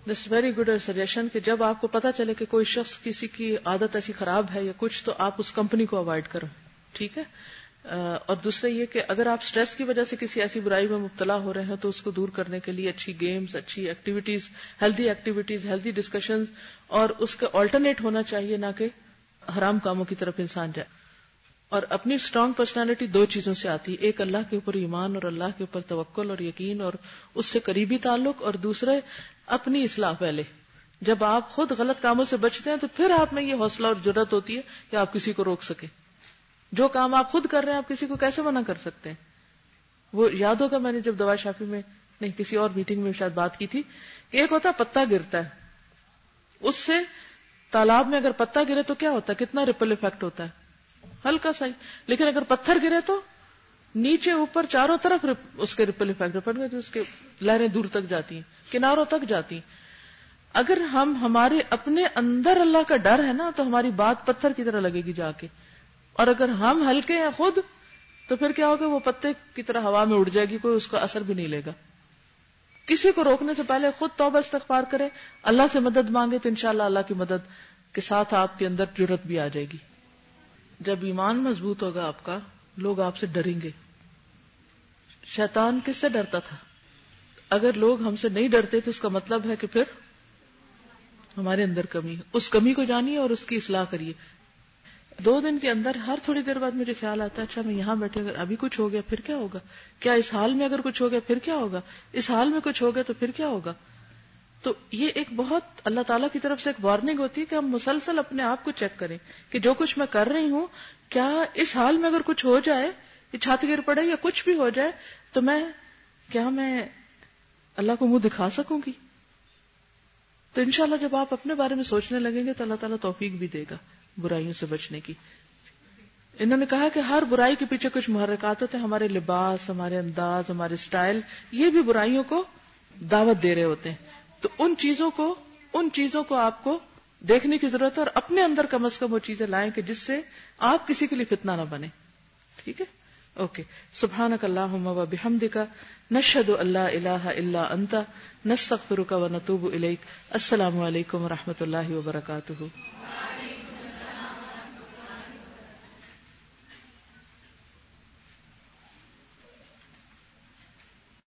دس ویری گڈ سجیشن کہ جب آپ کو پتا چلے کہ کوئی شخص کسی کی عادت ایسی خراب ہے یا کچھ، تو آپ اس کمپنی کو اوائڈ کرو، ٹھیک ہے؟ اور دوسرا یہ کہ اگر آپ اسٹریس کی وجہ سے کسی ایسی برائی میں مبتلا ہو رہے ہیں تو اس کو دور کرنے کے لیے اچھی گیمز اچھی activities healthy activities healthy discussion اور اس کا آلٹرنیٹ ہونا چاہیے نہ کہ حرام کاموں کی طرف انسان جائے۔ اور اپنی اسٹرانگ پرسنالٹی دو چیزوں سے آتی ہے ایک اللہ کے اوپر ایمان اور اللہ کے اوپر توکل اور یقین اور اس سے قریبی تعلق، اور دوسرے اپنی اصلاح پہلے۔ جب آپ خود غلط کاموں سے بچتے ہیں تو پھر آپ میں یہ حوصلہ اور ضرورت ہوتی ہے کہ آپ کسی کو روک سکے جو کام آپ خود کر رہے ہیں، آپ کسی کو کیسے منع کر سکتے ہیں؟ وہ یاد ہوگا میں نے جب دوا شافی میں، نہیں، کسی اور میٹنگ میں شاید بات کی تھی، کہ ایک ہوتا پتا گرتا ہے۔ اس سے تالاب میں اگر پتا گرے تو کیا ہوتا ہے؟ کتنا ریپل افیکٹ ہوتا ہے۔ ہلکا سا لیکن اگر پتھر گرے تو نیچے اوپر چاروں طرف اس کے ریپل افیکٹ پڑ گئے اس کے لہریں دور تک جاتی ہیں، کناروں تک جاتی ہیں۔ اگر ہم ہمارے اپنے اندر اللہ کا ڈر ہے نا، تو ہماری بات پتھر کی طرح لگے گی جا کے۔ اور اگر ہم ہلکے ہیں خود، تو پھر کیا ہوگا؟ وہ پتے کی طرح ہوا میں اڑ جائے گی، کوئی اس کا اثر بھی نہیں لے گا۔ کسی کو روکنے سے پہلے خود توبہ استغفار کرے اللہ سے مدد مانگے تو انشاءاللہ اللہ کی مدد کے ساتھ آپ کے اندر جرت بھی آ جائے گی۔ جب ایمان مضبوط ہوگا آپ کا لوگ آپ سے ڈریں گے۔ شیطان کس سے ڈرتا تھا؟ اگر لوگ ہم سے نہیں ڈرتے تو اس کا مطلب ہے کہ پھر ہمارے اندر کمی اس کمی کو جانیے اور اس کی اصلاح کریے۔ دو دن کے اندر ہر تھوڑی دیر بعد مجھے خیال آتا ہے اچھا میں یہاں بیٹھے، اگر ابھی کچھ ہو گیا پھر کیا ہوگا؟ کیا اس حال میں اگر کچھ ہو گیا پھر کیا ہوگا؟ اس حال میں کچھ ہو گیا تو پھر کیا ہوگا؟ تو یہ ایک بہت اللہ تعالیٰ کی طرف سے ایک وارننگ ہوتی ہے کہ ہم مسلسل اپنے آپ کو چیک کریں کہ جو کچھ میں کر رہی ہوں، کیا اس حال میں اگر کچھ ہو جائے، یہ چھات گر پڑے یا کچھ بھی ہو جائے، تو میں، کیا میں اللہ کو منہ دکھا سکوں گی؟ تو انشاءاللہ جب آپ اپنے بارے میں سوچنے لگیں گے تو اللہ تعالیٰ توفیق بھی دے گا برائیوں سے بچنے کی۔ انہوں نے کہا کہ ہر برائی کے پیچھے کچھ محرکات ہوتے ہیں، ہمارے لباس، ہمارے انداز، ہمارے سٹائل یہ بھی برائیوں کو دعوت دے رہے ہوتے ہیں۔ تو ان چیزوں کو، ان چیزوں کو آپ کو دیکھنے کی ضرورت ہے اور اپنے اندر کم از کم وہ چیزیں لائیں کہ جس سے آپ کسی کے لیے فتنہ نہ بنے۔ ٹھیک ہے؟ اوکے۔ سبحان اللہ و بحمد کا نشد اللہ اللہ اللہ انتا نستغفرک و نتوب الیک۔ السلام علیکم و رحمۃ اللہ وبرکاتہ۔